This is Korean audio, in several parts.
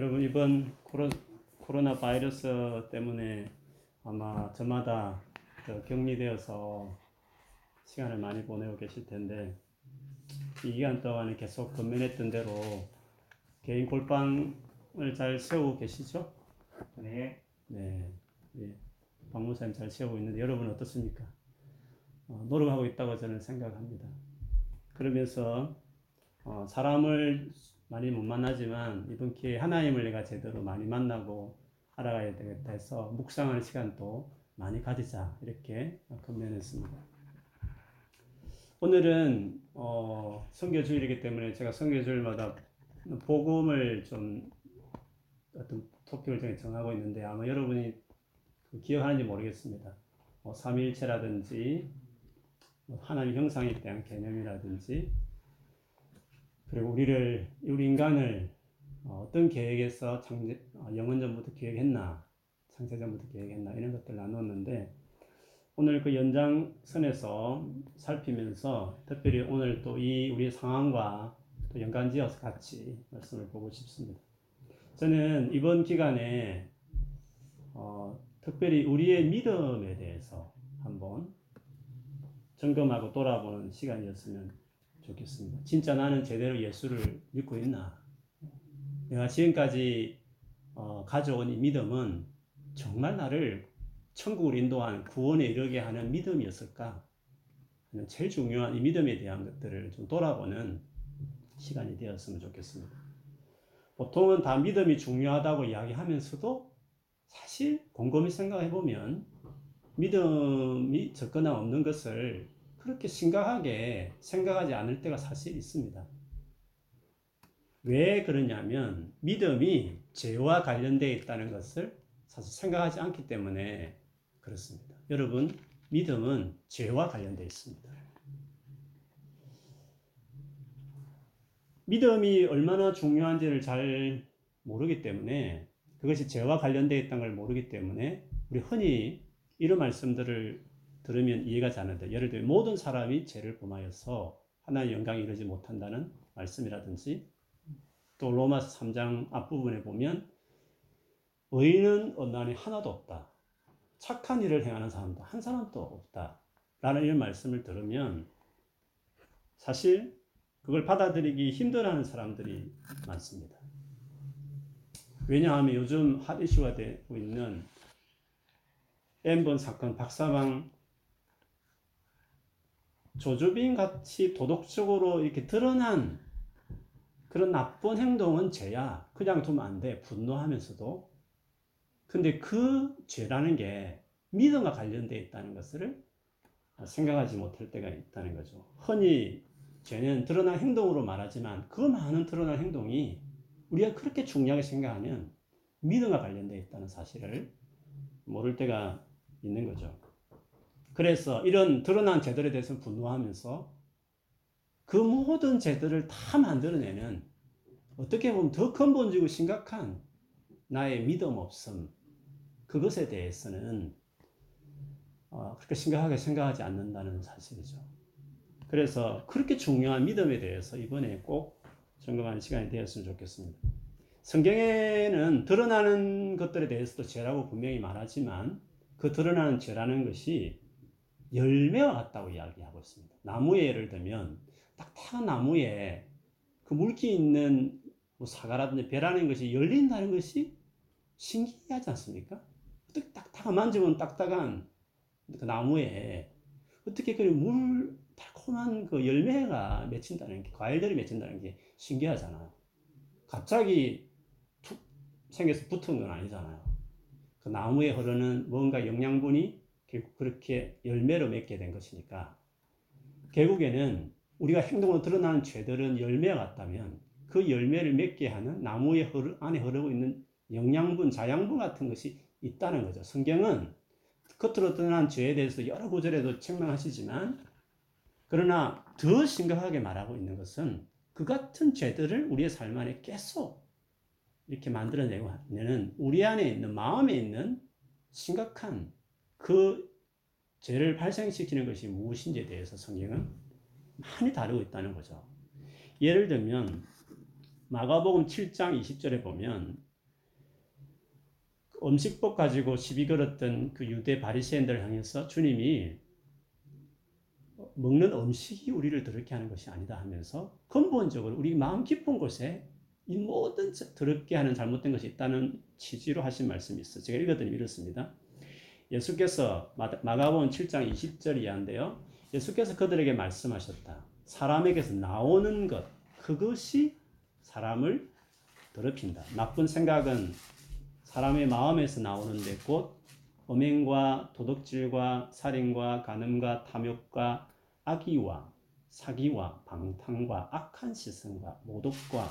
여러분 이번 코로, 코로 나 바이러스 때문에 아마 저마다 그 격리되어서 시간을 많이 보내고 계실 텐데 이 기간 동안에 계속 건면했던 대로 개인 골방을 잘 세우고 계시죠? 네. 네, 예. 박무사님 잘 세우고 있는데 여러분 어떻습니까? 어, 노력하고 있다고 저는 생각합니다. 그러면서 어, 사람을 많이 못 만나지만 이번 기회에 하나님을 내가 제대로 많이 만나고 알아가야 되겠다 해서 묵상하는 시간도 많이 가지자 이렇게 건면했습니다. 오늘은 어, 선교주일이기 때문에 제가 선교주일마다 복음을 좀 어떤 토픽을 정하고 있는데 아마 여러분이 그 기억하는지 모르겠습니다. 뭐 삼위일체라든지 뭐 하나님 형상에 대한 개념이라든지 그리고 우리를 우리 인간을 어, 어떤 계획에서 창제, 어, 영원 전부터 계획했나 창세 전부터 계획했나 이런 것들 나눴는데 오늘 그 연장선에서 살피면서 특별히 오늘 또 이 우리 상황과 또 연관지어서 같이 말씀을 보고 싶습니다. 저는 이번 기간에 어, 특별히 우리의 믿음에 대해서 한번 점검하고 돌아보는 시간이었으면 좋겠습니다. 진짜 나는 제대로 예수를 믿고 있나? 내가 지금까지 어, 가져온 이 믿음은 정말 나를 천국을 인도하는 구원에 이르게 하는 믿음이었을까? 제일 중요한 이 믿음에 대한 것들을 좀 돌아보는 시간이 되었으면 좋겠습니다. 보통은 다 믿음이 중요하다고 이야기하면서도 사실 곰곰이 생각해 보면 믿음이 접근함 없는 것을 그렇게 심각하게 생각하지 않을 때가 사실 있습니다. 왜 그러냐면 믿음이 죄와 관련되어 있다는 것을 사실 생각하지 않기 때문에 그렇습니다. 여러분, 믿음은 죄와 관련되어 있습니다. 믿음이 얼마나 중요한지를 잘 모르기 때문에 그것이 죄와 관련되어 있다는 걸 모르기 때문에 우리 흔히 이런 말씀들을 들으면 이해가 잘 안 돼요. 예를 들어 모든 사람이 죄를 범하여서 하나의 영광이 이루지 못한다는 말씀이라든지 또 로마서 3장 앞부분에 보면 의인은 언난에 하나도 없다. 착한 일을 행하는 사람도 한 사람도 없다. 라는 이런 말씀을 들으면 사실 그걸 받아들이기 힘들어하는 사람들이 많습니다. 왜냐하면 요즘 핫 이슈가 되고 있는 N번 사건 박사방 조주빈 같이 도덕적으로 이렇게 드러난 그런 나쁜 행동은 죄야. 그냥 두면 안 돼. 분노하면서도. 근데 그 죄라는 게 믿음과 관련되어 있다는 것을 생각하지 못할 때가 있다는 거죠. 흔히 죄는 드러난 행동으로 말하지만 그 많은 드러난 행동이 우리가 그렇게 중요하게 생각하면 믿음과 관련되어 있다는 사실을 모를 때가 있는 거죠. 그래서 이런 드러난 죄들에 대해서 분노하면서 그 모든 죄들을 다 만들어내는 어떻게 보면 더 근본적이고 심각한 나의 믿음 없음 그것에 대해서는 어, 그렇게 심각하게 생각하지 않는다는 사실이죠. 그래서 그렇게 중요한 믿음에 대해서 이번에 꼭 점검하는 시간이 되었으면 좋겠습니다. 성경에는 드러나는 것들에 대해서도 죄라고 분명히 말하지만 그 드러나는 죄라는 것이 열매와 같다고 이야기하고 있습니다. 나무에 예를 들면 딱딱한 나무에 그 물기 있는 뭐 사과라든지 배라는 것이 열린다는 것이 신기하지 않습니까? 어떻게 딱딱한 만지면 딱딱한 그 나무에 어떻게 그 물 달콤한 그 열매가 맺힌다는 게 과일들이 맺힌다는 게 신기하잖아요. 갑자기 툭 생겨서 붙은 건 아니잖아요. 그 나무에 흐르는 뭔가 영양분이 결국 그렇게 열매로 맺게 된 것이니까 결국에는 우리가 행동으로 드러나는 죄들은 열매가 같다면 그 열매를 맺게 하는 나무의 흐르, 안에 흐르고 있는 영양분, 자양분 같은 것이 있다는 거죠. 성경은 겉으로 드러난 죄에 대해서 여러 구절에도 책망하시지만 그러나 더 심각하게 말하고 있는 것은 그 같은 죄들을 우리의 삶 안에 계속 이렇게 만들어내고 있는 우리 안에 있는 마음에 있는 심각한 그 죄를 발생시키는 것이 무엇인지에 대해서 성경은 많이 다루고 있다는 거죠. 예를 들면 마가복음 7장 20절에 보면 음식법 가지고 시비 걸었던 그 유대 바리새인들을 향해서 주님이 먹는 음식이 우리를 더럽게 하는 것이 아니다 하면서 근본적으로 우리 마음 깊은 곳에 이 모든 더럽게 하는 잘못된 것이 있다는 취지로 하신 말씀이 있어요. 제가 읽어드리면 이렇습니다. 예수께서 마가복음 7장 20절 이하인데요. 예수께서 그들에게 말씀하셨다. 사람에게서 나오는 것 그것이 사람을 더럽힌다. 나쁜 생각은 사람의 마음에서 나오는데 곧 음행과 도덕질과 살인과 간음과 탐욕과 악의와 사기와 방탕과 악한 시선과 모독과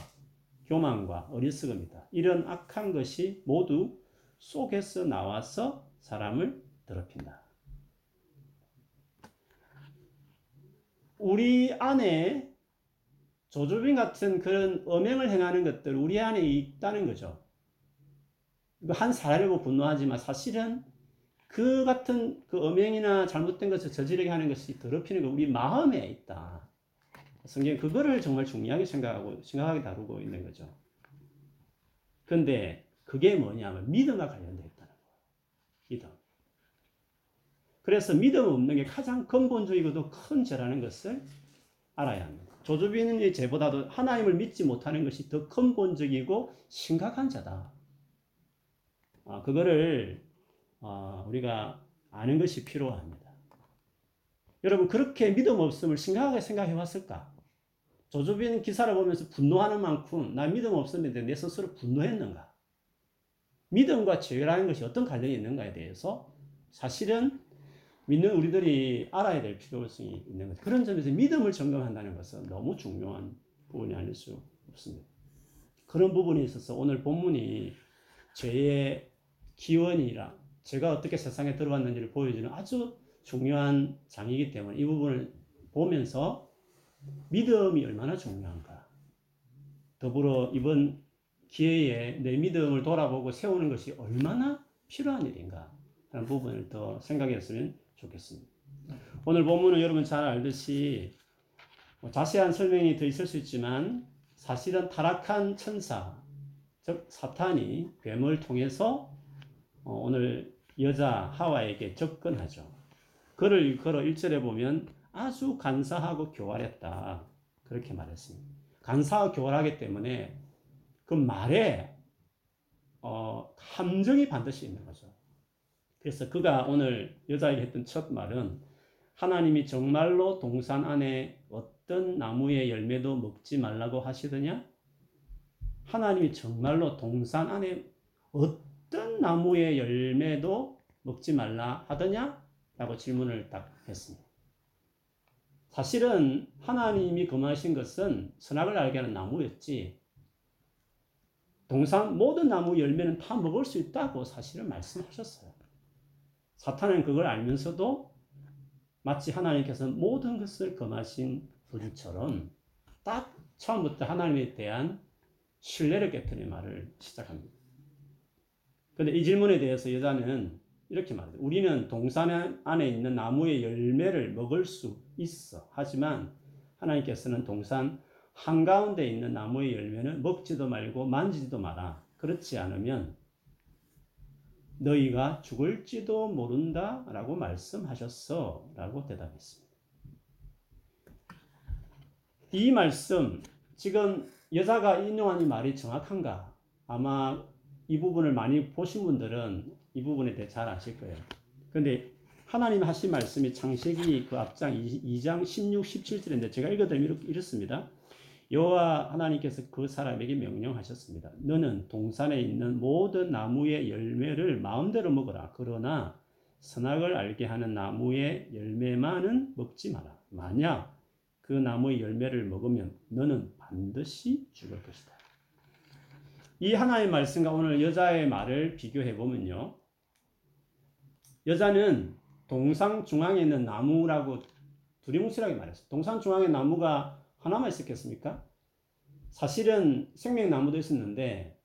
교만과 어리석음이다. 이런 악한 것이 모두 속에서 나와서 사람을 더럽힌다. 우리 안에 조조빈 같은 그런 음행을 행하는 것들 우리 안에 있다는 거죠. 한 사람을 분노하지만 사실은 그 같은 그 음행이나 잘못된 것을 저지르게 하는 것이 더럽히는 거 우리 마음에 있다. 성경 그거를 정말 중요하게 생각하고 심각하게 다루고 있는 거죠. 근데 그게 뭐냐면 믿음과 거예요. 믿음. 그래서 믿음 없는 게 가장 근본적이고도 큰 죄라는 것을 알아야 합니다. 조조빈의 죄보다도 하나님을 믿지 못하는 것이 더 근본적이고 심각한 죄다. 아, 그거를 어, 우리가 아는 것이 필요합니다. 여러분 그렇게 믿음 없음을 심각하게 생각해 왔을까? 조조빈 기사를 보면서 분노하는 만큼 나 믿음 없었는데 내 스스로 분노했는가? 믿음과 죄라는 것이 어떤 관련이 있는가에 대해서 사실은 믿는 우리들이 알아야 될 필요성이 있는 것. 그런 점에서 믿음을 점검한다는 것은 너무 중요한 부분이 아닐 수 없습니다. 그런 부분에 있어서 오늘 본문이 죄의 기원이라 제가 어떻게 세상에 들어왔는지를 보여주는 아주 중요한 장이기 때문에 이 부분을 보면서 믿음이 얼마나 중요한가. 더불어 이번 기회에 내 믿음을 돌아보고 세우는 것이 얼마나 필요한 일인가 하는 부분을 더 생각했으면 좋겠습니다. 오늘 본문은 여러분 잘 알듯이 뭐 자세한 설명이 더 있을 수 있지만 사실은 타락한 천사, 즉 사탄이 뱀을 통해서 어, 오늘 여자 하와에게 접근하죠. 그를 걸어 1절에 보면 아주 간사하고 교활했다. 그렇게 말했습니다. 간사하고 교활하기 때문에 그 말에 어, 함정이 반드시 있는 거죠. 그래서 그가 오늘 여자에게 했던 첫 말은 하나님이 정말로 동산 안에 어떤 나무의 열매도 먹지 말라고 하시더냐? 하나님이 정말로 동산 안에 어떤 나무의 열매도 먹지 말라 하더냐? 라고 질문을 딱 했습니다. 사실은 하나님이 금하신 것은 선악을 알게 하는 나무였지. 동산 모든 나무 열매는 다 먹을 수 있다고 사실은 말씀하셨어요. 사탄은 그걸 알면서도 마치 하나님께서 모든 것을 금하신 분처럼 딱 처음부터 하나님에 대한 신뢰를 깨뜨리는 말을 시작합니다. 그런데 이 질문에 대해서 여자는 이렇게 말해요. 우리는 동산 안에 있는 나무의 열매를 먹을 수 있어. 하지만 하나님께서는 동산 한가운데 있는 나무의 열매는 먹지도 말고 만지지도 마라. 그렇지 않으면 너희가 죽을지도 모른다 라고 말씀하셨어 라고 대답했습니다. 이 말씀, 지금 여자가 인용한 이 말이 정확한가? 아마 이 부분을 많이 보신 분들은 이 부분에 대해 잘 아실 거예요. 근데 하나님 하신 말씀이 창세기 그 앞장 2장 16, 17절인데 제가 읽어드리면 이렇습니다. 여호와 하나님께서 그 사람에게 명령하셨습니다. 너는 동산에 있는 모든 나무의 열매를 마음대로 먹어라. 그러나 선악을 알게 하는 나무의 열매만은 먹지 마라. 만약 그 나무의 열매를 먹으면 너는 반드시 죽을 것이다. 이 하나의 말씀과 오늘 여자의 말을 비교해 보면요. 여자는 동상 중앙에 있는 나무라고 두리뭉실하게 말했어요. 동상 중앙에 나무가 하나만 있었겠습니까? 사실은 생명나무도 있었는데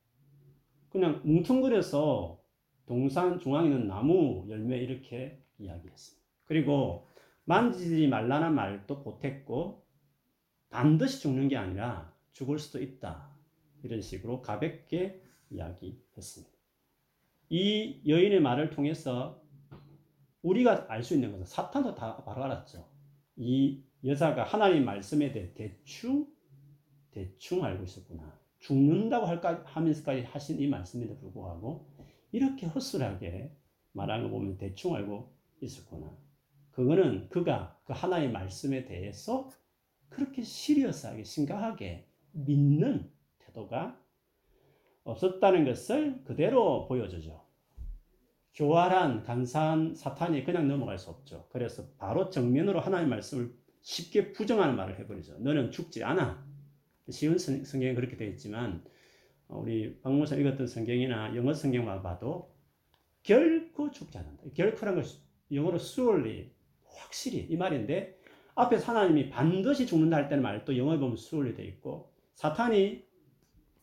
그냥 뭉퉁거려서 동산 중앙에 있는 나무 열매 이렇게 이야기했습니다. 그리고 만지지 말라는 말도 보탰고 반드시 죽는 게 아니라 죽을 수도 있다. 이런 식으로 가볍게 이야기했습니다. 이 여인의 말을 통해서 우리가 알 수 있는 것은 사탄도 다 바로 알았죠. 이 여자가 하나님 말씀에 대해 대충 대충 알고 있었구나. 죽는다고 할까 하면서까지 하신 이 말씀에도 불구하고 이렇게 허술하게 말하는 거 보면 대충 알고 있었구나. 그거는 그가 그 하나의 말씀에 대해서 그렇게 시리어스하게 심각하게 믿는 태도가 없었다는 것을 그대로 보여주죠. 교활한 간사한 사탄이 그냥 넘어갈 수 없죠. 그래서 바로 정면으로 하나님의 말씀을 쉽게 부정하는 말을 해버리죠. 너는 죽지 않아. 쉬운 성경에 그렇게 되어 있지만 어, 우리 박무사 읽었던 성경이나 영어 성경만 봐도 결코 죽지 않는다. 결코란 것이 영어로 surely 확실히 이 말인데 앞에 하나님이 반드시 죽는다 할 때는 말또 영어에 보면 surely 되어 있고 사탄이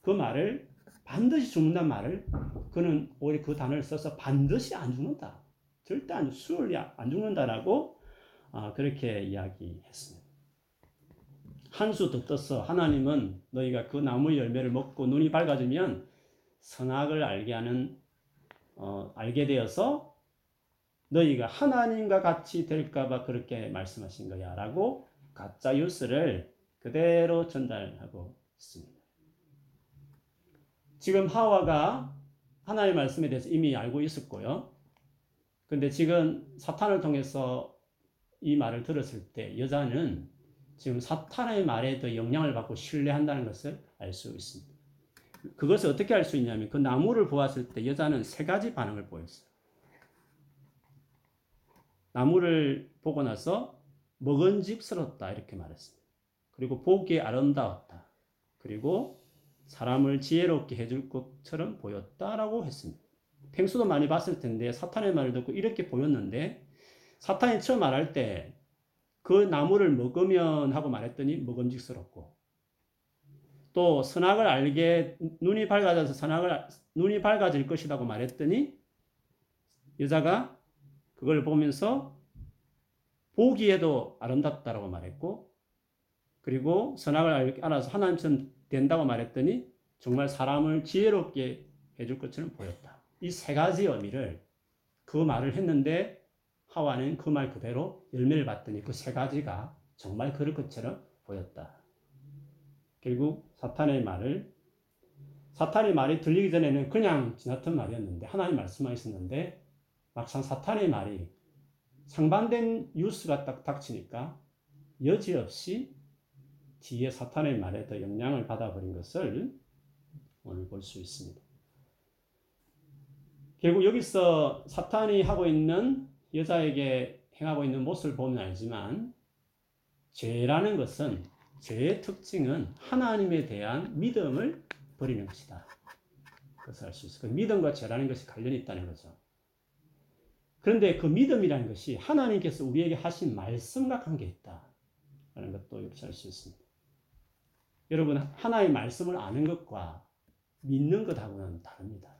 그 말을 반드시 죽는다는 말을 그는 오히려 그 단어를 써서 반드시 안 죽는다. 절대 안, 수월이 안 죽는다라고 아, 그렇게 이야기했습니다. 한 수더 떠서 하나님은 너희가 그 나무 열매를 먹고 눈이 밝아지면 선악을 알게 하는 어, 알게 되어서 너희가 하나님과 같이 될까봐 그렇게 말씀하신 거야라고 가짜 뉴스를 그대로 전달하고 있습니다. 지금 하와가 하나님의 말씀에 대해서 이미 알고 있었고요. 근데 지금 사탄을 통해서 이 말을 들었을 때 여자는 지금 사탄의 말에 더 영향을 받고 신뢰한다는 것을 알 수 있습니다. 그것을 어떻게 알 수 있냐면 그 나무를 보았을 때 여자는 세 가지 반응을 보였어요. 나무를 보고 나서 먹은집스럽다 이렇게 말했습니다. 그리고 보기에 아름다웠다. 그리고 사람을 지혜롭게 해줄 것처럼 보였다라고 했습니다. 펭수도 많이 봤을 텐데 사탄의 말을 듣고 이렇게 보였는데 사탄이 처음 말할 때 그 나무를 먹으면 하고 말했더니 먹음직스럽고 또 선악을 알게 눈이 밝아져서 선악을 눈이 밝아질 것이라고 말했더니 여자가 그걸 보면서 보기에도 아름답다라고 말했고 그리고 선악을 알아서 하나님처럼 된다고 말했더니 정말 사람을 지혜롭게 해줄 것처럼 보였다. 이 세 가지 의미를 그 말을 했는데 하와는 그 말 그대로 열매를 받더니 그 세 가지가 정말 그럴 것처럼 보였다. 결국 사탄의 말을 사탄의 말이 들리기 전에는 그냥 지나던 말이었는데 하나님 말씀만 있었는데 막상 사탄의 말이 상반된 뉴스가 딱 닥치니까 여지없이 뒤에 사탄의 말에 더 영향을 받아버린 것을 오늘 볼 수 있습니다. 결국 여기서 사탄이 하고 있는 여자에게 행하고 있는 모습을 보면 알지만 죄라는 것은 죄의 특징은 하나님에 대한 믿음을 버리는 것이다. 그것을 알 수 있어요. 그 믿음과 죄라는 것이 관련이 있다는 거죠. 그런데 그 믿음이라는 것이 하나님께서 우리에게 하신 말씀과 관계 있다. 라는 것도 여기서 알수 있습니다. 여러분, 하나의 말씀을 아는 것과 믿는 것하고는 다릅니다.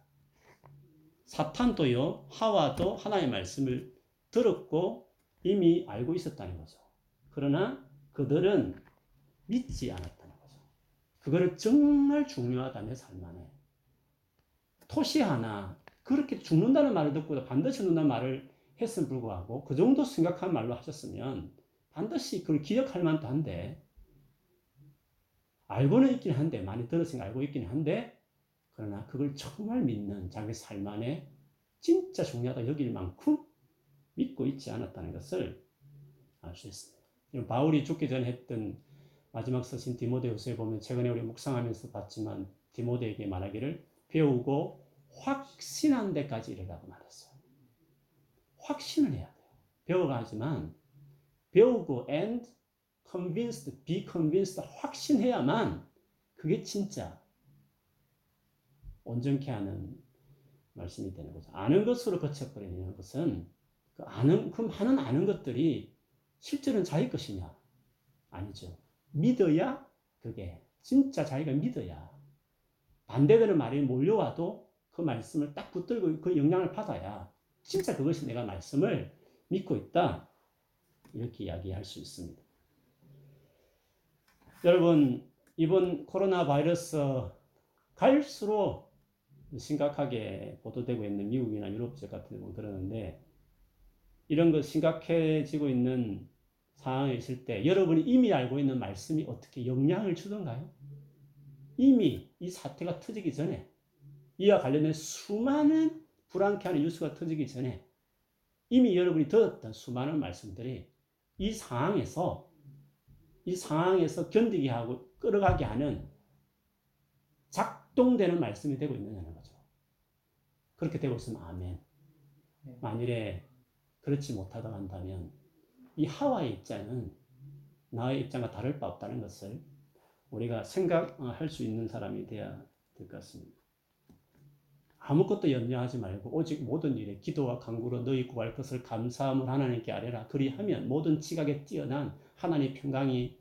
사탄도요, 하와도 하나의 말씀을 들었고 이미 알고 있었다는 거죠. 그러나 그들은 믿지 않았다는 거죠. 그거를 정말 중요하다 내삶 안에. 토시 하나 그렇게 죽는다는 말을 듣고 반드시 죽는다는 말을 했음 불구하고 그 정도 생각한 말로 하셨으면 반드시 그걸 기억할 만도 한데 알고는 있긴 한데 많이 들었으니까 알고 있긴 한데 그러나 그걸 정말 믿는 자기 삶 안에 진짜 중요하다 여길 만큼 믿고 있지 않았다는 것을 알 수 있습니다. 바울이 죽기 전에 했던 마지막 서신 디모데후서에 보면 최근에 우리 묵상하면서 봤지만 디모데에게 말하기를 배우고 확신한 데까지 이르라고 말했어요. 확신을 해야 돼요. 배워가지만 배우고 and convinced, be convinced 확신해야만 그게 진짜 온전케 하는 말씀이 되는 거죠. 아는 것으로 거쳐버리는 것은 그 아는 그 많은 아는 것들이 실제로는 자기 것이냐? 아니죠. 믿어야 그게 진짜 자기가 믿어야 반대되는 말이 몰려와도 그 말씀을 딱 붙들고 그 영향을 받아야 진짜 그것이 내가 말씀을 믿고 있다. 이렇게 이야기할 수 있습니다. 여러분, 이번 코로나 바이러스 갈수록 심각하게 보도되고 있는 미국이나 유럽 지역 같은 데 보면 그러는데 이런 거 심각해지고 있는 상황에 있을 때 여러분이 이미 알고 있는 말씀이 어떻게 영향을 주던가요? 이미 이 사태가 터지기 전에 이와 관련된 수많은 불안케하는 뉴스가 터지기 전에 이미 여러분이 들었던 수많은 말씀들이 이 상황에서 이 상황에서 견디게 하고 끌어가게 하는 작동되는 말씀이 되고 있느냐는 거죠. 그렇게 되고 있으면 아멘. 네. 만일에 그렇지 못하다 한다면 이 하와의 입장은 나의 입장과 다를 바 없다는 것을 우리가 생각할 수 있는 사람이 되어야 될 것 같습니다. 아무것도 염려하지 말고 오직 모든 일에 기도와 간구로 너희 구할 것을 감사함을 하나님께 아뢰라. 그리하면 모든 지각에 뛰어난 하나님의 평강이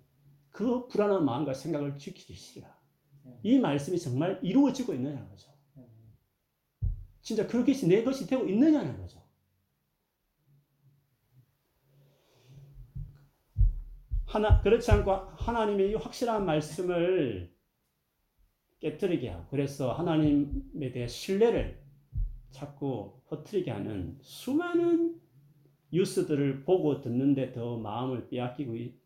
그 불안한 마음과 생각을 지키시리라. 이 말씀이 정말 이루어지고 있느냐는 거죠. 진짜 그렇게 내 것이 되고 있느냐는 거죠. 하나 그렇지 않고 하나님의 이 확실한 말씀을 깨뜨리게 하고 그래서 하나님에 대해 신뢰를 자꾸 허트리게 하는 수많은 뉴스들을 보고 듣는데 더 마음을 빼앗기고 있,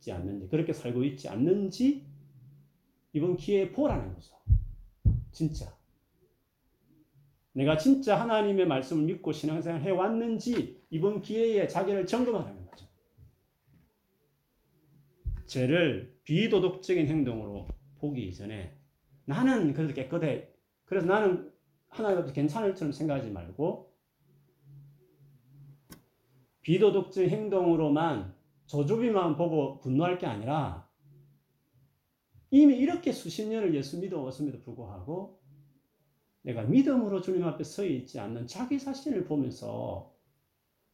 지 않는지 그렇게 살고 있지 않는지 이번 기회에 보라는 거죠. 진짜 내가 진짜 하나님의 말씀을 믿고 신앙생활 해왔는지 이번 기회에 자기를 점검하라는 거죠. 죄를 비도덕적인 행동으로 보기 이전에 나는 그래도 깨끗해. 그래서 나는 하나님도 괜찮을 처럼 생각하지 말고 비도덕적인 행동으로만 저주비만 보고 분노할 게 아니라 이미 이렇게 수십 년을 예수 믿어왔음에도 불구하고 내가 믿음으로 주님 앞에 서 있지 않는 자기 자신을 보면서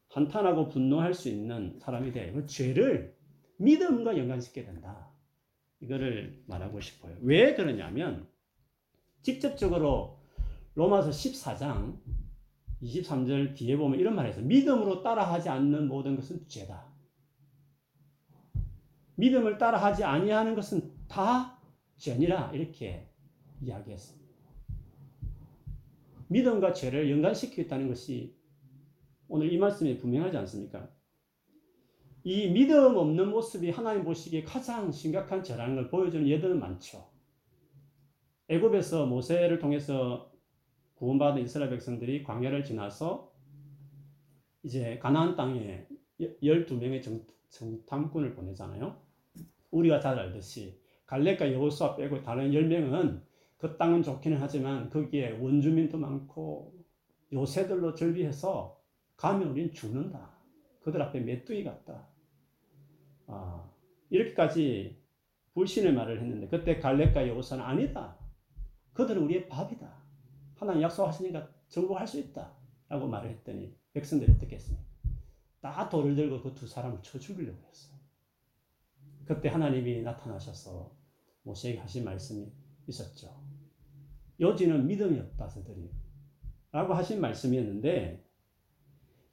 한탄하고 분노할 수 있는 사람이 돼. 그 죄를 믿음과 연관시켜야 된다. 이거를 말하고 싶어요. 왜 그러냐면 직접적으로 로마서 14장 23절 뒤에 보면 이런 말이 있어요. 믿음으로 따라하지 않는 모든 것은 죄다. 믿음을 따라하지 아니하는 것은 다 죄니라 이렇게 이야기했습니다. 믿음과 죄를 연관시키고 있다는 것이 오늘 이 말씀에 분명하지 않습니까? 이 믿음 없는 모습이 하나님 보시기에 가장 심각한 걸 보여주는 예들은 많죠. 애굽에서 모세를 통해서 구원받은 이스라엘 백성들이 광야를 지나서 이제 가나안 땅에 12명의 정, 정탐꾼을 보내잖아요. 우리가 잘 알듯이 갈렙과 여호수아 빼고 다른 10명은 그 땅은 좋기는 하지만 거기에 원주민도 많고 요새들로 절비해서 가면 우린 죽는다. 그들 앞에 메뚜기 같다. 아, 이렇게까지 불신의 말을 했는데 그때 갈렙과 여호사는 아니다. 그들은 우리의 밥이다. 하나님 약속하시니까 정복할 수 있다. 라고 말을 했더니 백성들이 어떻게 했습니까? 다 돌을 들고 그 두 사람을 쳐 죽이려고 했어요. 그때 하나님이 나타나셔서 모세에게 하신 말씀이 있었죠. 요지는 믿음이 없다, 저들이. 라고 하신 말씀이었는데,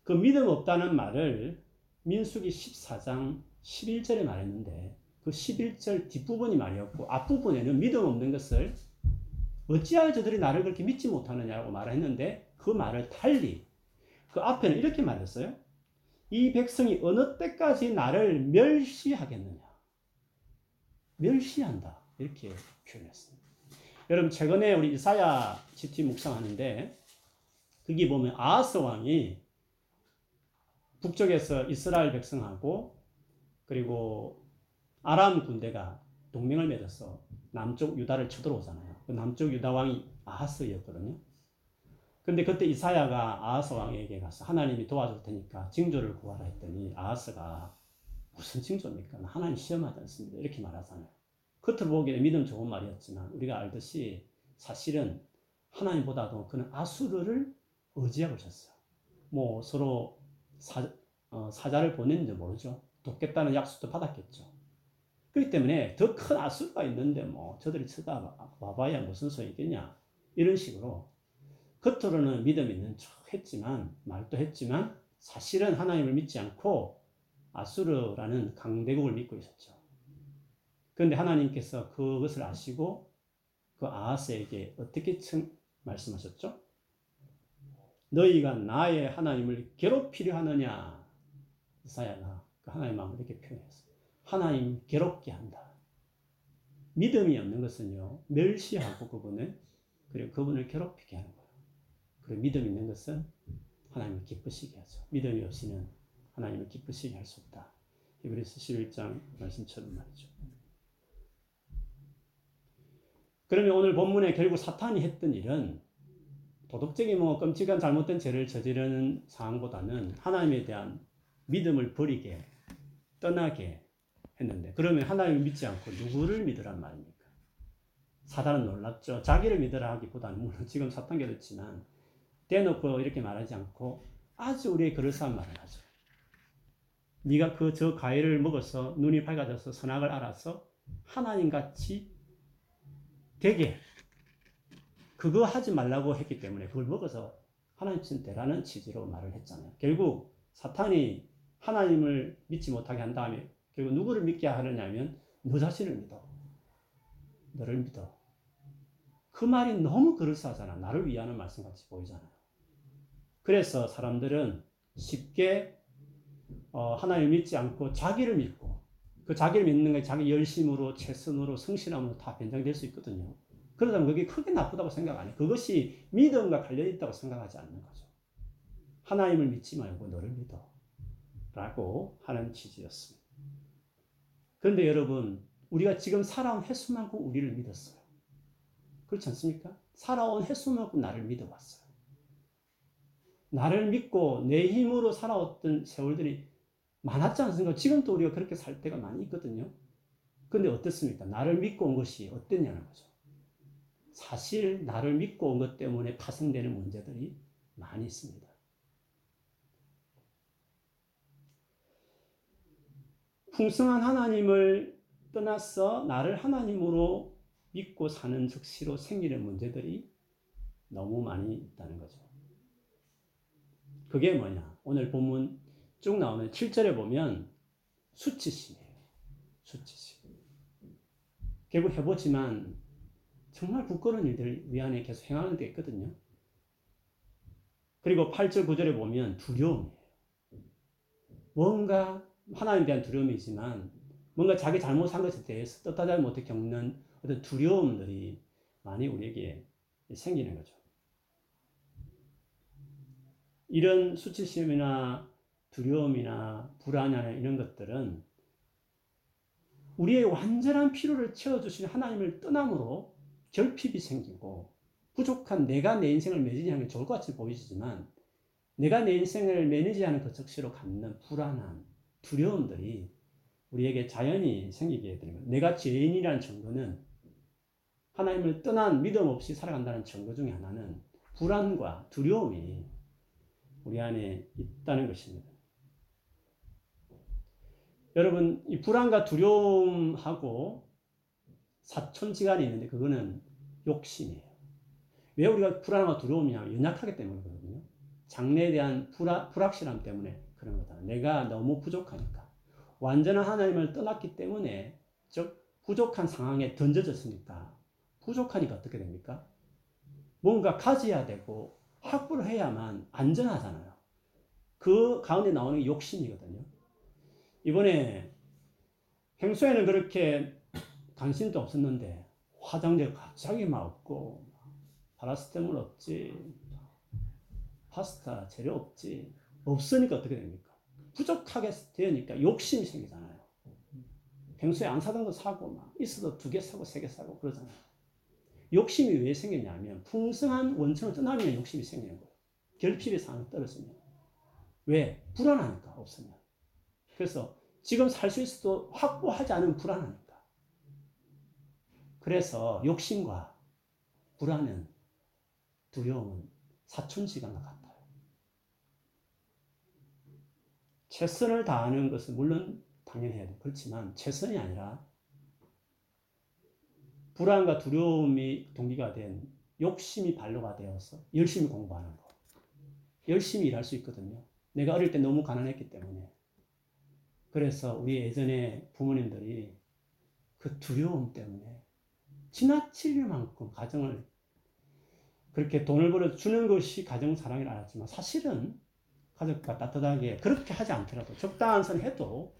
그 믿음 없다는 말을 민수기 14장 11절에 말했는데, 그 11절 뒷부분이 말이었고, 앞부분에는 믿음 없는 것을 어찌하여 저들이 나를 그렇게 믿지 못하느냐고 말했는데, 그 말을 달리, 그 앞에는 이렇게 말했어요. 이 백성이 어느 때까지 나를 멸시하겠느냐. 멸시한다. 이렇게 표현했습니다. 여러분 최근에 우리 이사야 GT 묵상하는데 거기 보면 아하스 왕이 북쪽에서 이스라엘 백성하고 그리고 아람 군대가 동맹을 맺어서 남쪽 유다를 쳐들어오잖아요. 그 남쪽 유다 왕이 아하스였거든요. 근데 그때 이사야가 아하스 왕에게 가서 하나님이 도와줄 테니까 징조를 구하라 했더니 아하스가 무슨 징조입니까? 하나님 시험하지 않습니다. 이렇게 말하잖아요. 겉으로 보기에는 믿음 좋은 말이었지만 우리가 알듯이 사실은 하나님보다도 그는 아수르를 의지하고 있었어요. 뭐 서로 사, 어, 사자를 보냈는지 모르죠. 돕겠다는 약속도 받았겠죠. 그렇기 때문에 더큰 아수르가 있는데 뭐 저들이 쳐다봐봐야 무슨 소용이 있겠냐. 이런 식으로 겉으로는 믿음 있는 척 했지만 말도 했지만 사실은 하나님을 믿지 않고 아수르라는 강대국을 믿고 있었죠. 그런데 하나님께서 그것을 아시고 그 아하스에게 어떻게 청, 말씀하셨죠? 너희가 나의 하나님을 괴롭히려 하느냐? 이사야가 그 하나님의 마음을 이렇게 표현했어요. 하나님 괴롭게 한다. 믿음이 없는 것은요, 멸시하고 그분을, 그리고 그분을 괴롭히게 하는 거예요. 그리고 믿음 있는 것은 하나님을 기쁘시게 하죠. 믿음이 없이는 하나님을 기쁘시게 할 수 없다. 히브리서 11장 말씀처럼 말이죠. 그러면 오늘 본문에 결국 사탄이 했던 일은 도덕적인 뭐 끔찍한 잘못된 죄를 저지르는 상황보다는 하나님에 대한 믿음을 버리게 떠나게 했는데 그러면 하나님을 믿지 않고 누구를 믿으란 말입니까? 사단은 놀랍죠. 자기를 믿으라 하기보다는 물론 지금 사탄 게렇지만 대놓고 이렇게 말하지 않고 아주 우리의 그럴싸한 말을 하죠. 네가 그 저 과일을 먹어서 눈이 밝아져서 선악을 알아서 하나님 같이 되게 그거 하지 말라고 했기 때문에 그걸 먹어서 하나님 되라는 취지로 말을 했잖아요. 결국 사탄이 하나님을 믿지 못하게 한 다음에 결국 누구를 믿게 하느냐면 너 자신을 믿어. 너를 믿어. 그 말이 너무 그럴싸하잖아. 나를 위하는 말씀 같이 보이잖아요. 그래서 사람들은 쉽게 어, 하나님을 믿지 않고 자기를 믿고 그 자기를 믿는 게 자기 열심으로 최선으로 성실함으로 다 변장될 수 있거든요. 그러다면 그게 크게 나쁘다고 생각 안 해. 그것이 믿음과 관련이 있다고 생각하지 않는 거죠. 하나님을 믿지 말고 너를 믿어. 라고 하는 취지였습니다. 그런데 여러분, 우리가 지금 살아온 횟수만큼 우리를 믿었어요. 그렇지 않습니까? 살아온 횟수만큼 나를 믿어왔어요. 나를 믿고 내 힘으로 살아왔던 세월들이 많았지 않습니까? 지금도 우리가 그렇게 살 때가 많이 있거든요. 근데 어떻습니까? 나를 믿고 온 것이 어땠냐는 거죠. 사실 나를 믿고 온 것 때문에 파생되는 문제들이 많이 있습니다. 풍성한 하나님을 떠나서 나를 하나님으로 믿고 사는 즉시로 생기는 문제들이 너무 많이 있다는 거죠. 그게 뭐냐? 오늘 본문 쭉 나오는 7절에 보면 수치심이에요. 수치심. 결국 해보지만 정말 부끄러운 일들 위안에 계속 행하는 데 있거든요. 그리고 8절 9절에 보면 두려움이에요. 뭔가 하나님에 대한 두려움이지만 뭔가 자기 잘못한 것에 대해서 뜻하지 못해 겪는 어떤 두려움들이 많이 우리에게 생기는 거죠. 이런 수치심이나 두려움이나 불안이나 이런 것들은 우리의 완전한 필요를 채워주신 하나님을 떠남으로 결핍이 생기고 부족한 내가 내 인생을 매니지하는 게 좋을 것 같이 보이지만 내가 내 인생을 매니지하는 그 적시로 갖는 불안함, 두려움들이 우리에게 자연히 생기게 되는 거예요. 내가 죄인이라는 증거는 하나님을 떠난 믿음 없이 살아간다는 증거 중에 하나는 불안과 두려움이 우리 안에 있다는 것입니다. 여러분, 이 불안과 두려움하고 사촌지간이 있는데 그거는 욕심이에요. 왜 우리가 불안과 두려움이냐? 연약하기 때문이거든요. 장래에 대한 불확실함 때문에 그런 거다. 내가 너무 부족하니까. 완전한 하나님을 떠났기 때문에, 즉, 부족한 상황에 던져졌으니까, 부족하니까 어떻게 됩니까? 뭔가 가져야 되고, 확보를 해야만 안전하잖아요. 그 가운데 나오는 게 욕심이거든요. 이번에 행소에는 그렇게 관심도 없었는데, 화장제 갑자기 막 없고, 파라스테몰 없지, 파스타 재료 없지, 없으니까 어떻게 됩니까? 부족하게 되니까 욕심이 생기잖아요. 평소에 안 사던 거 사고 막 있어도 두 개 사고 세 개 사고 그러잖아요. 욕심이 왜 생겼냐면 풍성한 원천을 떠나면 욕심이 생기는 거예요. 결핍의 상황이 떨어지면. 왜? 불안하니까 없으면. 그래서 지금 살 수 있어도 확보하지 않으면 불안하니까. 그래서 욕심과 불안은 두려움은 사촌지간과 같아요. 최선을 다하는 것은 물론 당연해야 돼. 그렇지만 최선이 아니라 불안과 두려움이 동기가 된 욕심이 발로가 되어서 열심히 공부하는 거. 열심히 일할 수 있거든요. 내가 어릴 때 너무 가난했기 때문에. 그래서 우리 예전에 부모님들이 그 두려움 때문에 지나칠 만큼 가정을 그렇게 돈을 벌어 주는 것이 가정 사랑을 알았지만 사실은 가족과 따뜻하게 그렇게 하지 않더라도 적당한 선 해도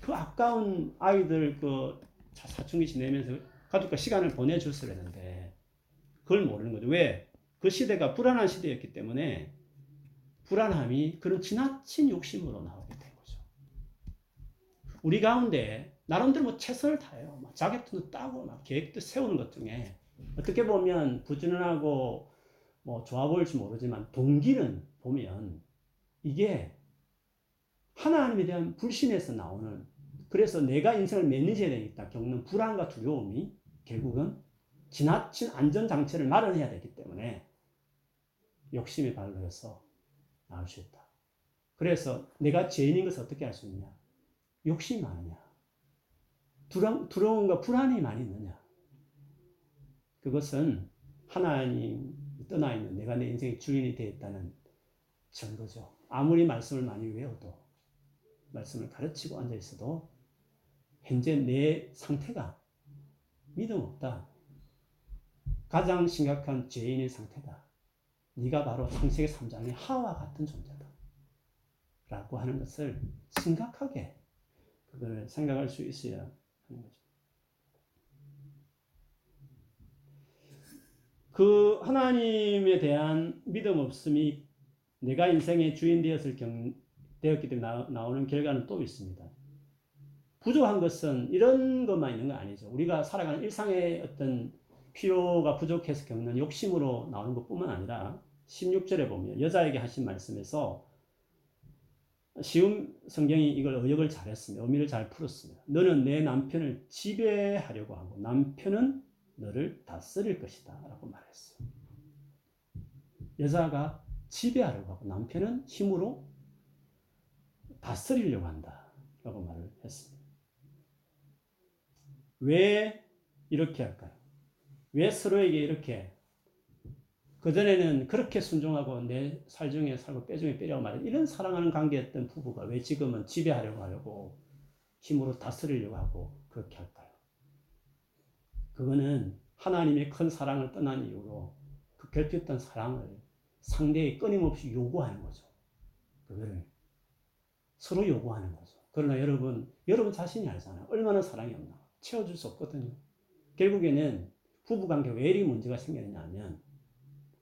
그 아까운 아이들 그 사춘기 지내면서 가족과 시간을 보내줬어야 되는데 그걸 모르는 거죠. 왜? 그 시대가 불안한 시대였기 때문에 불안함이 그런 지나친 욕심으로 나오게 된 거죠. 우리 가운데 나름대로 뭐 최선을 다해요. 막 자격증도 따고 막 계획도 세우는 것 중에 어떻게 보면 부지런하고 뭐 좋아 보일지 모르지만 동기는 보면 이게 하나님에 대한 불신에서 나오는 그래서 내가 인생을 매니지해야 되겠다 겪는 불안과 두려움이 결국은 지나친 안전장치를 마련해야 되기 때문에 욕심의 발로해서 나올 수 있다. 그래서 내가 죄인인 것을 어떻게 알 수 있냐? 욕심이 많으냐? 두려, 두려움과 불안이 많이 있느냐? 그것은 하나님 떠나 있는 내가 내 인생의 주인이 되었다는 증거죠. 아무리 말씀을 많이 외워도 말씀을 가르치고 앉아 있어도 현재 내 상태가 믿음 없다. 가장 심각한 죄인의 상태다. 네가 바로 창세기 3장의 하와 같은 존재다. 라고 하는 것을 심각하게 그걸 생각할 수 있어야 하는 거죠. 그 하나님에 대한 믿음 없음이 내가 인생의 주인 되었을 경, 되었기 때문에 나, 오는 결과는 또 있습니다. 부족한 것은 이런 것만 있는 거 아니죠. 우리가 살아가는 일상의 어떤 필요가 부족해서 겪는 욕심으로 나오는 것 뿐만 아니라 16절에 보면 여자에게 하신 말씀에서 쉬운 성경이 이걸 의역을 잘했습니다. 의미를 잘 풀었습니다. 너는 내 남편을 지배하려고 하고 남편은 너를 다스릴 것이다. 라고 말했어요. 여자가 지배하려고 하고 남편은 힘으로 다스리려고 한다. 라고 말을 했습니다. 왜 이렇게 할까요? 왜 서로에게 이렇게 그전에는 그렇게 순종하고 내 살 중에 살고 뼈 중에 뼈라고 말해 이런 사랑하는 관계였던 부부가 왜 지금은 지배하려고 하려고 힘으로 다스리려고 하고 그렇게 할까요? 그거는 하나님의 큰 사랑을 떠난 이유로 그 결핍했던 사랑을 상대에 끊임없이 요구하는 거죠. 그거를 서로 요구하는 거죠. 그러나 여러분, 여러분 자신이 알잖아요. 얼마나 사랑이 없나. 채워줄 수 없거든요. 결국에는 부부관계 왜 이리 문제가 생기느냐 하면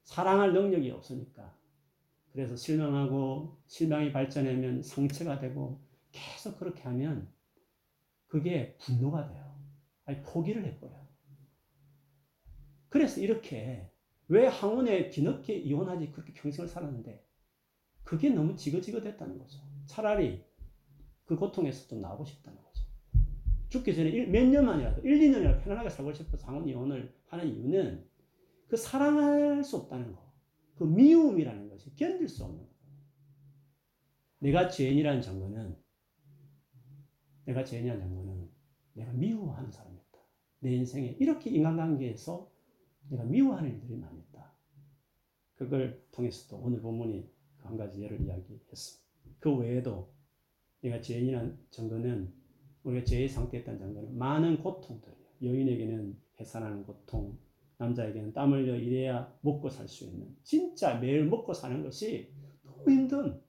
사랑할 능력이 없으니까. 그래서 실망하고 실망이 발전하면 상처가 되고 계속 그렇게 하면 그게 분노가 돼요. 아니, 포기를 해버려요. 그래서 이렇게 왜 항원에 뒤늦게 이혼하지 그렇게 평생을 살았는데 그게 너무 지긋지긋했다는 거죠. 차라리 그 고통에서 좀 나오고 싶다는 거죠. 죽기 전에 몇 년만이라도 1, 2년이라도 편안하게 살고 싶어서 항원 이혼을 하는 이유는 그 사랑할 수 없다는 거. 그 미움이라는 것이 견딜 수 없는 거. 내가 죄인이라는 증거는 내가 죄인이라는 증거는 내가 미워하는 사람이었다. 내 인생에 이렇게 인간관계에서 내가 미워하는 일들이 많이 있다. 그걸 통해서도 오늘 본문이 한 가지 예를 이야기했습니다. 그 외에도 내가 죄인이라는 증거는 우리가 죄의 상태에 있다는 증거는 많은 고통들이에요. 여인에게는 해산하는 고통, 남자에게는 땀 흘려 일해야 먹고 살 수 있는 진짜 매일 먹고 사는 것이 너무 힘든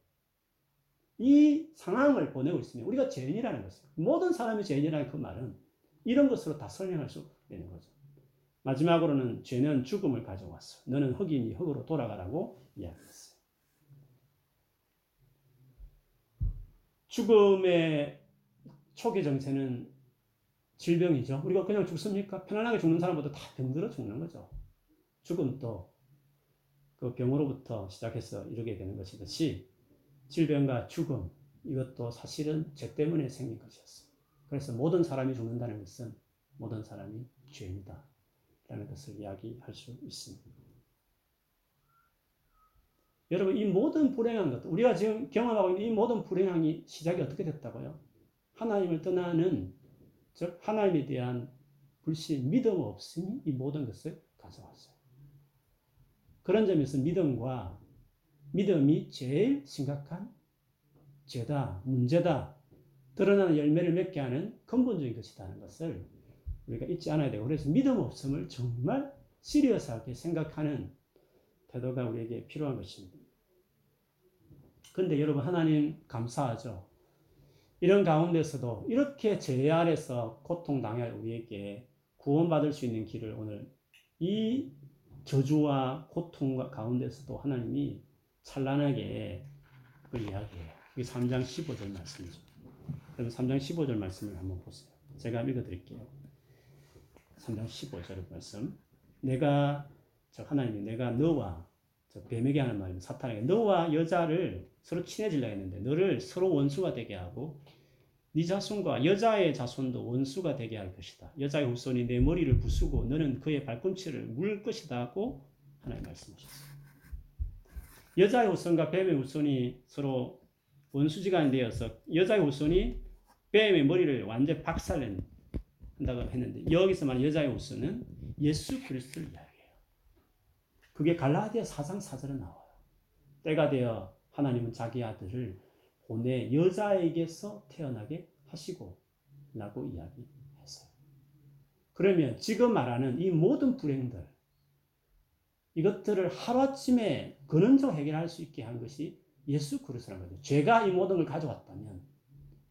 이 상황을 보내고 있으면 우리가 죄인이라는 것은 모든 사람이 죄인이라는 그 말은 이런 것으로 다 설명할 수 있는 거죠. 마지막으로는 죄는 죽음을 가져왔어. 너는 흙이니 흙으로 돌아가라고 이야기했어요. 죽음의 초기 정체는 질병이죠. 우리가 그냥 죽습니까? 편안하게 죽는 사람보다 다 병들어 죽는 거죠. 죽음도 그 병으로부터 시작해서 이르게 되는 것이듯이 질병과 죽음 이것도 사실은 죄 때문에 생긴 것이었어요. 그래서 모든 사람이 죽는다는 것은 모든 사람이 죄인이다. 라는 것을 이야기할 수 있습니다. 여러분, 이 모든 불행한 것, 우리가 지금 경험하고 있는 이 모든 불행함이 시작이 어떻게 됐다고요? 하나님을 떠나는 즉 하나님에 대한 불신, 믿음 없음이 이 모든 것을 가져왔어요. 그런 점에서 믿음과 믿음이 제일 심각한 죄다, 문제다, 드러나는 열매를 맺게 하는 근본적인 것이라는 것을 우리가 잊지 않아야 되고 그래서 믿음 없음을 정말 시리어스하게 생각하는 태도가 우리에게 필요한 것입니다. 근데 여러분 하나님 감사하죠. 이런 가운데서도 이렇게 죄 아래서 고통당할 우리에게 구원받을 수 있는 길을 오늘 이 저주와 고통과 가운데서도 하나님이 찬란하게 그 이야기해요. 이게 3장 15절 말씀이죠. 그럼 3장 15절 말씀을 한번 보세요. 제가 읽어드릴게요. 3장 15절 말씀. 내가 저 하나님이 내가 너와 저 뱀에게 하는 말입니다. 사탄에게 너와 여자를 서로 친해지려 했는데 너를 서로 원수가 되게 하고 네 자손과 여자의 자손도 원수가 되게 할 것이다. 여자의 후손이 내 머리를 부수고 너는 그의 발꿈치를 물 것이다 하고 하나님 말씀하셨어요. 여자의 후손과 뱀의 후손이 서로 원수지간이 되어서 여자의 후손이 뱀의 머리를 완전 박살낸 한다고 했는데 여기서 말하는 여자의 후손은 예수 그리스도를 이야기해요. 그게 갈라디아 4장 4절에 나와요. 때가 되어 하나님은 자기 아들을 보내 여자에게서 태어나게 하시고 라고 이야기했어요. 그러면 지금 말하는 이 모든 불행들 이것들을 하루아침에 근원적으로 해결할 수 있게 한 것이 예수 그리스도라는 거죠. 죄가 이 모든 걸 가져왔다면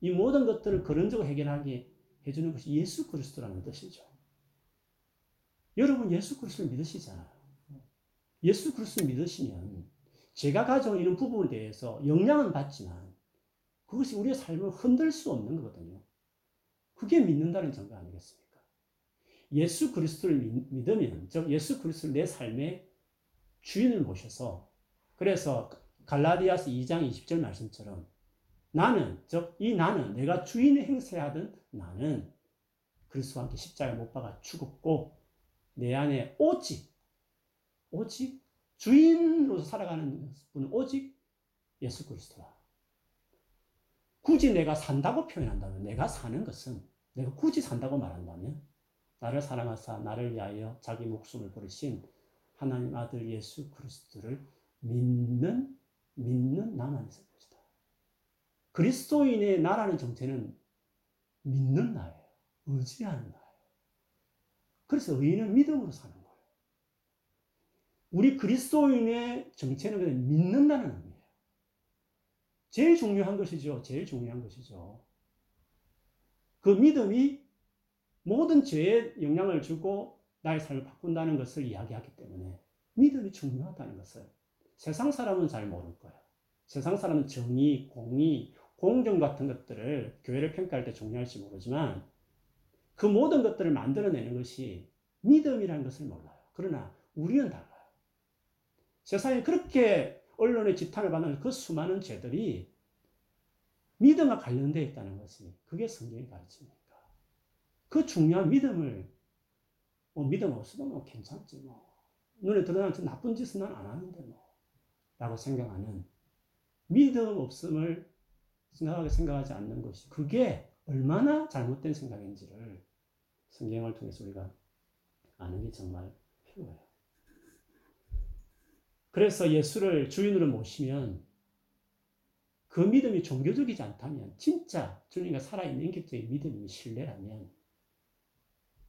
이 모든 것들을 근원적으로 해결하게 해주는 것이 예수 그리스도라는 뜻이죠. 여러분 예수 그리스도를 믿으시잖아요. 예수 그리스도를 믿으시면 제가 가져온 이런 부분에 대해서 영향은 받지만 그것이 우리의 삶을 흔들 수 없는 거거든요. 그게 믿는다는 증거 아니겠습니까? 예수 그리스도를 믿으면, 즉 예수 그리스도를 내 삶의 주인을 모셔서 그래서 갈라디아서 2장 20절 말씀처럼 나는, 즉 이 나는 내가 주인 행세하던 나는 그리스도와 함께 십자가에 못 박아 죽었고 내 안에 오직 오직 주인으로서 살아가는 분은 오직 예수 그리스도다. 굳이 내가 산다고 표현한다면, 내가 사는 것은, 내가 굳이 산다고 말한다면, 나를 사랑하사 나를 위하여 자기 목숨을 버리신 하나님 아들 예수 그리스도를 믿는, 믿는 나만 있을 것이다. 그리스도인의 나라는 정체는 믿는 나예요. 의지하는 나예요. 그래서 의인은 믿음으로 사는 거예요. 우리 그리스도인의 정체는 그냥 믿는다는 의미예요. 제일 중요한 것이죠. 제일 중요한 것이죠. 그 믿음이 모든 죄에 영향을 주고 나의 삶을 바꾼다는 것을 이야기하기 때문에 믿음이 중요하다는 것을 세상 사람은 잘 모를 거예요. 세상 사람은 정의, 공의, 공정 같은 것들을 교회를 평가할 때 중요할지 모르지만 그 모든 것들을 만들어내는 것이 믿음이라는 것을 몰라요. 그러나 우리는 달라요. 세상에 그렇게 언론의 지탄을 받는 그 수많은 죄들이 믿음과 관련되어 있다는 것이 그게 성경이 가르칩니까? 그 중요한 믿음을 뭐 믿음 없어도 뭐 괜찮지 뭐 눈에 드러나는 나쁜 짓은 난 안 하는데 뭐 라고 생각하는 믿음 없음을 생각하게 생각하지 않는 것이 그게 얼마나 잘못된 생각인지를 성경을 통해서 우리가 아는 게 정말 필요해요. 그래서 예수를 주인으로 모시면 그 믿음이 종교적이지 않다면 진짜 주님과 살아있는 인격적인 믿음이 신뢰라면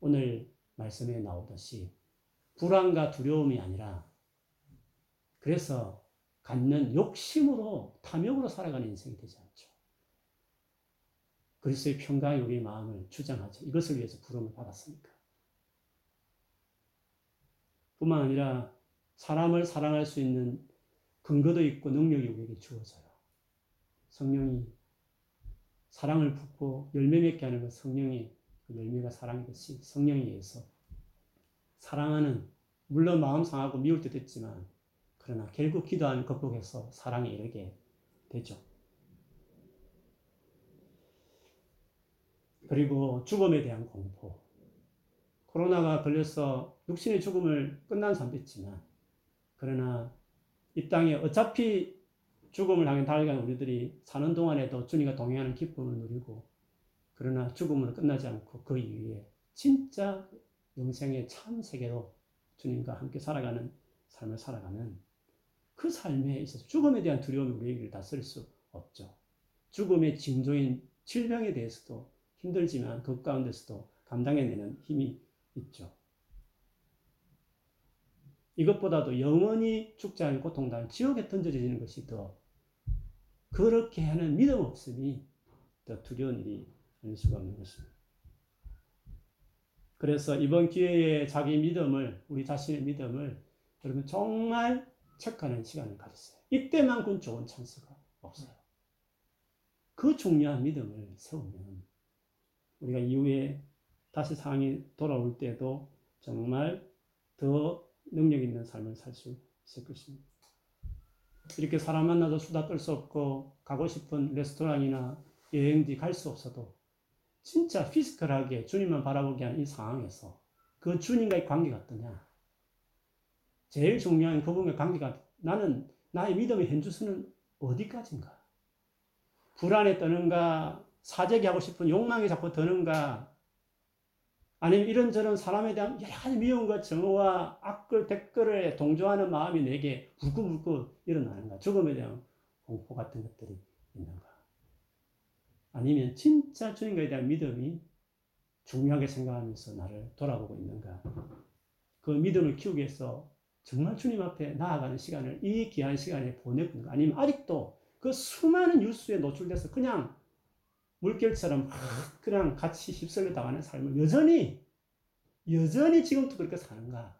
오늘 말씀에 나오듯이 불안과 두려움이 아니라 그래서 갖는 욕심으로 탐욕으로 살아가는 인생이 되지 않죠. 그리스도의 평강이 우리의 마음을 주장하죠. 이것을 위해서 부름을 받았으니까. 뿐만 아니라 사람을 사랑할 수 있는 근거도 있고 능력이 우리에게 주어져요. 성령이 사랑을 붓고 열매 맺게 하는 것 성령이 그 열매가 사랑이듯이 성령에 의해서 사랑하는 물론 마음 상하고 미울 때도 있지만 그러나 결국 기도하면 극복해서 사랑에 이르게 되죠. 그리고 죽음에 대한 공포. 코로나가 걸려서 육신의 죽음을 끝난 사람도 있지만 그러나 이 땅에 어차피 죽음을 향해 달려가는 우리들이 사는 동안에도 주님과 동행하는 기쁨을 누리고 그러나 죽음으로 끝나지 않고 그 이후에 진짜 영생의 참 세계로 주님과 함께 살아가는 삶을 살아가는 그 삶에 있어서 죽음에 대한 두려움이 우리에게 다쓸 수 없죠. 죽음의 징조인 질병에 대해서도 힘들지만 그 가운데서도 감당해내는 힘이 있죠. 이것보다도 영원히 죽지 않을 고통당한 지옥에 던져지는 것이 더 그렇게 하는 믿음 없음이 더 두려운 일이 아닐 수가 없는 것입니다. 그래서 이번 기회에 자기 믿음을 우리 자신의 믿음을 여러분 정말 체크하는 시간을 가졌어요. 이때만큼 좋은 찬스가 없어요. 그 중요한 믿음을 세우면 우리가 이후에 다시 상황이 돌아올 때도 정말 더 능력 있는 삶을 살 수 있을 것입니다. 이렇게 사람 만나서 수다 떨 수 없고 가고 싶은 레스토랑이나 여행지 갈 수 없어도 진짜 피지컬하게 주님만 바라보게 하는 이 상황에서 그 주님과의 관계가 어떠냐? 제일 중요한 그분과의 관계가 나는 나의 믿음의 현주소는 어디까지인가? 불안에 떠는가? 사재기 하고 싶은 욕망이 자꾸 드는가? 아니면 이런저런 사람에 대한 여러 가지 미움과 정오와 악글 댓글에 동조하는 마음이 내게 불끈불끈 일어나는가? 죽음에 대한 공포 같은 것들이 있는가? 아니면 진짜 주님과에 대한 믿음이 중요하게 생각하면서 나를 돌아보고 있는가? 그 믿음을 키우기 위해서 정말 주님 앞에 나아가는 시간을 이 귀한 시간에 보내고 있는가? 아니면 아직도 그 수많은 뉴스에 노출돼서 그냥 물결처럼 막 그냥 같이 휩쓸려 나가는 삶을 여전히 여전히 지금도 그렇게 사는가?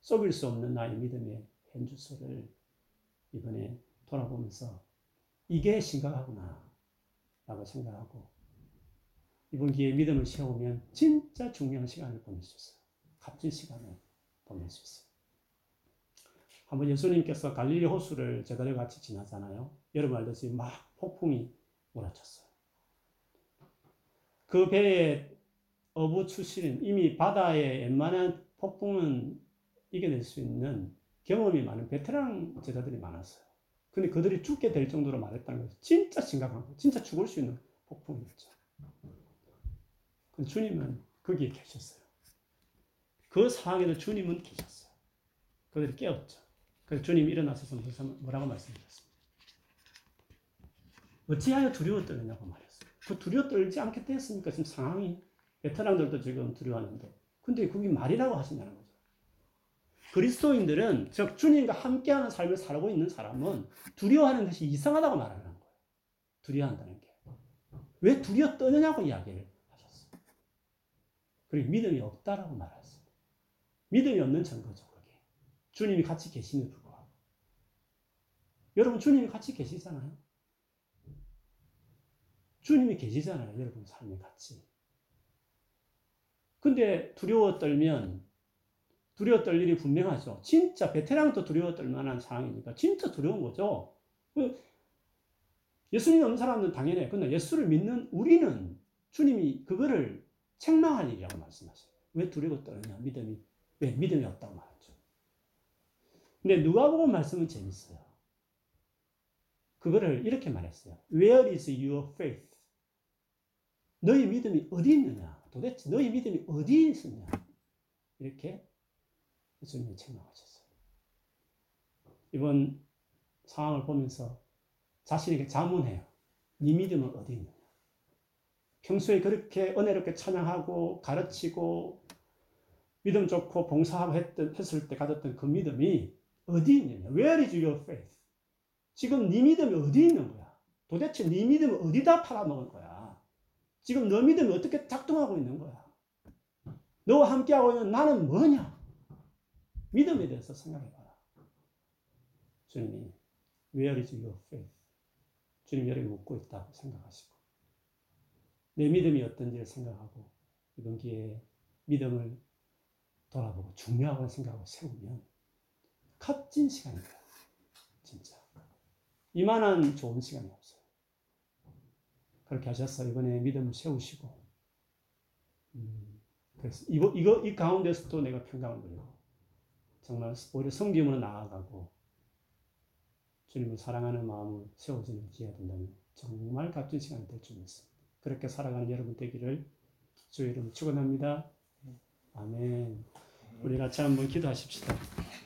속일 수 없는 나의 믿음의 현주소를 이번에 돌아보면서 이게 심각하구나 라고 생각하고 이번 기회에 믿음을 세우면 진짜 중요한 시간을 보낼 수 있어요. 값진 시간을 보낼 수 있어요. 한번 예수님께서 갈릴리 호수를 제자들 같이 지나잖아요. 여러분 알듯이 막 폭풍이 몰아쳤어요. 그 배에 어부 출신은 이미 바다의 웬만한 폭풍은 이겨낼 수 있는 경험이 많은 베테랑 제자들이 많았어요. 근데 그들이 죽게 될 정도로 말했다는 것은 진짜 심각한 거, 진짜 죽을 수 있는 폭풍이었죠. 그 주님은 거기에 계셨어요. 그 상황에도 주님은 계셨어요. 그들이 깨웠죠. 그래서 주님이 일어나셔서 뭐라고 말씀하셨습니까? 어찌하여 두려워 떨느냐고 말했어요. 그 두려워 떨지 않겠다 했으니까 지금 상황이 베테랑들도 지금 두려워하는데 근데 그게 말이라고 하신다는 거죠. 그리스도인들은 즉 주님과 함께하는 삶을 살고 있는 사람은 두려워하는 것이 이상하다고 말하는 거예요. 두려워한다는 게. 왜 두려워 떠느냐고 이야기를 하셨어요. 그리고 믿음이 없다라고 말했어요. 믿음이 없는 증거죠. 주님이 같이 계심에 불구하고. 여러분, 주님이 같이 계시잖아요. 주님이 계시잖아요, 여러분 삶에 같이. 근데 두려워 떨면 두려워 떨 일이 분명하죠. 진짜 베테랑도 두려워 떨 만한 상황이니까 진짜 두려운 거죠. 그 예수님 없는 사람은 당연해요. 근데 예수를 믿는 우리는 주님이 그거를 책망할 일이라고 말씀하셔요. 왜 두려워 떨느냐? 믿음이 왜 믿음이 없다고 말하죠. 근데 누가복음 말씀은 재밌어요. 그거를 이렇게 말했어요. Where is your faith? 너희 믿음이 어디 있느냐? 도대체 너희 믿음이 어디 있느냐? 이렇게 예수님이 책망하셨어요. 이번 상황을 보면서 자신에게 자문해요. 네 믿음은 어디 있느냐? 평소에 그렇게 은혜롭게 찬양하고 가르치고 믿음 좋고 봉사하고 했던, 했을 때 가졌던 그 믿음이 어디 있느냐? Where is your faith? 지금 네 믿음이 어디 있는 거야? 도대체 네 믿음을 어디다 팔아먹은 거야? 지금 너 믿음이 어떻게 작동하고 있는 거야? 너와 함께하고 있는 나는 뭐냐? 믿음에 대해서 생각해봐라. 주님이 Where is your faith? 주님 여기 묻고 있다고 생각하시고 내 믿음이 어떤지를 생각하고 이번 기회에 믿음을 돌아보고 중요하고 생각하고 세우면 값진 시간이에요. 진짜. 이만한 좋은 시간이 없어요. 그렇게 하셔서 이번에 믿음을 세우시고 음, 그래서 이거, 이거 이 가운데서도 내가 평강을 누리고 정말 오히려 성김으로 나아가고 주님을 사랑하는 마음을 세워지는 기회가 된다면 정말 값진 시간이 될 줄 믿습니다. 그렇게 살아가는 여러분 되기를 주의 이름 축원합니다. 아멘. 우리 같이 한번 기도하십시다.